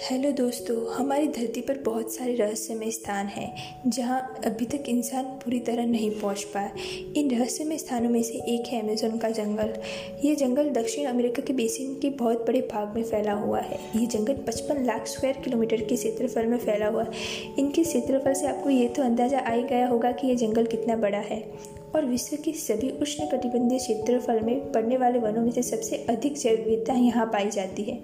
Hello दोस्तों, हमारी धरती पर बहुत सारे रहस्यमय स्थान हैं, जहाँ अभी तक इंसान पूरी तरह नहीं पहुँच पाया। इन रहस्यमय स्थानों में से एक है अमेजोन का जंगल। ये जंगल दक्षिण अमेरिका के बेसिन के बहुत बड़े भाग में फैला हुआ है। ये जंगल 55 लाख स्क्वायर किलोमीटर के क्षेत्रफल में फैला हुआ है। इनके क्षेत्रफल से आपको ये तो अंदाज़ा आ ही गया होगा कि ये जंगल कितना बड़ा है। और विश्व के सभी उष्ण कटिबंधीय क्षेत्रफल में पड़ने वाले वनों में से सबसे अधिक जैव विविधता यहाँ पाई जाती है।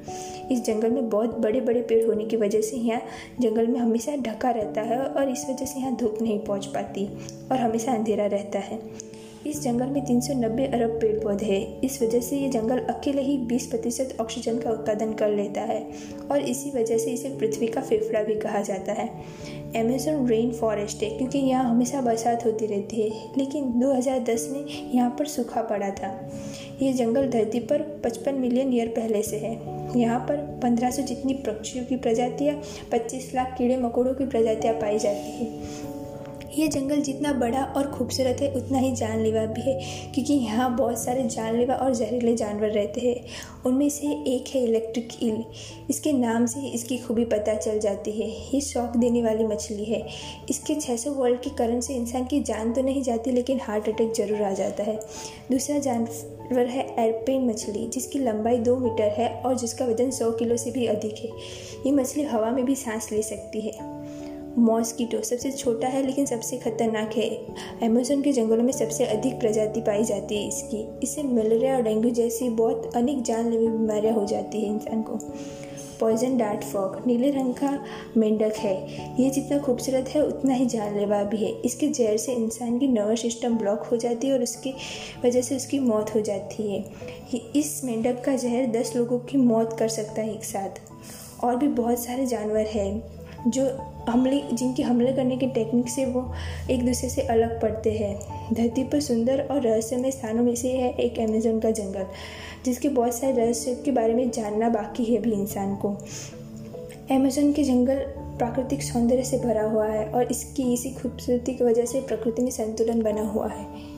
इस जंगल में बहुत बड़े बड़े पेड़ होने की वजह से यहाँ जंगल में हमेशा ढका रहता है और इस वजह से यहाँ धूप नहीं पहुँच पाती और हमेशा अंधेरा रहता है। इस जंगल में 390 अरब पेड़ पौधे हैं। इस वजह से ये जंगल अकेले ही 20 प्रतिशत ऑक्सीजन का उत्पादन कर लेता है और इसी वजह से इसे पृथ्वी का फेफड़ा भी कहा जाता है। अमेजोन रेन फॉरेस्ट है, क्योंकि यहाँ हमेशा बरसात होती रहती है, लेकिन 2010 में यहाँ पर सूखा पड़ा था। ये जंगल धरती पर 55 मिलियन ईयर पहले से है। यहाँ पर 1500 जितनी पक्षियों की प्रजातियाँ 25 लाख कीड़े मकोड़ों की प्रजातियाँ पाई जाती है। ये जंगल जितना बड़ा और खूबसूरत है, उतना ही जानलेवा भी है, क्योंकि यहाँ बहुत सारे जानलेवा और जहरीले जानवर रहते हैं। उनमें से एक है इलेक्ट्रिक ईल इसके नाम से इसकी खूबी पता चल जाती है। ये शौक देने वाली मछली है। इसके 600 वोल्ट के करंट से इंसान की जान तो नहीं जाती, लेकिन हार्ट अटैक ज़रूर आ जाता है। दूसरा जानवर है एयरपेन मछली, जिसकी लंबाई दो मीटर है और जिसका वज़न सौ किलो से भी अधिक है। ये मछली हवा में भी सांस ले सकती है। मॉस्किटो सबसे छोटा है लेकिन सबसे खतरनाक है। अमेजोन के जंगलों में सबसे अधिक प्रजाति पाई जाती है इसकी। इससे मलेरिया और डेंगू जैसी बहुत अनेक जानलेवा बीमारियाँ हो जाती है इंसान को। पॉइजन डार्ट फॉग नीले रंग का मेंढक है। ये जितना खूबसूरत है, उतना ही जानलेवा भी है। इसके जहर से इंसान की नर्वस सिस्टम ब्लॉक हो जाती है और उसकी वजह से उसकी मौत हो जाती है। इस मेंढक का जहर दस लोगों की मौत कर सकता है एक साथ। और भी बहुत सारे जानवर हैं। जो हमले, जिनके हमले करने की टेक्निक से वो एक दूसरे से अलग पड़ते हैं। धरती पर सुंदर और रहस्यमय स्थानों में से है एक अमेजोन का जंगल, जिसके बहुत सारे रहस्य के बारे में जानना बाकी है अभी इंसान को। अमेजोन के जंगल प्राकृतिक सौंदर्य से भरा हुआ है और इसकी इसी खूबसूरती की वजह से प्रकृति में संतुलन बना हुआ है।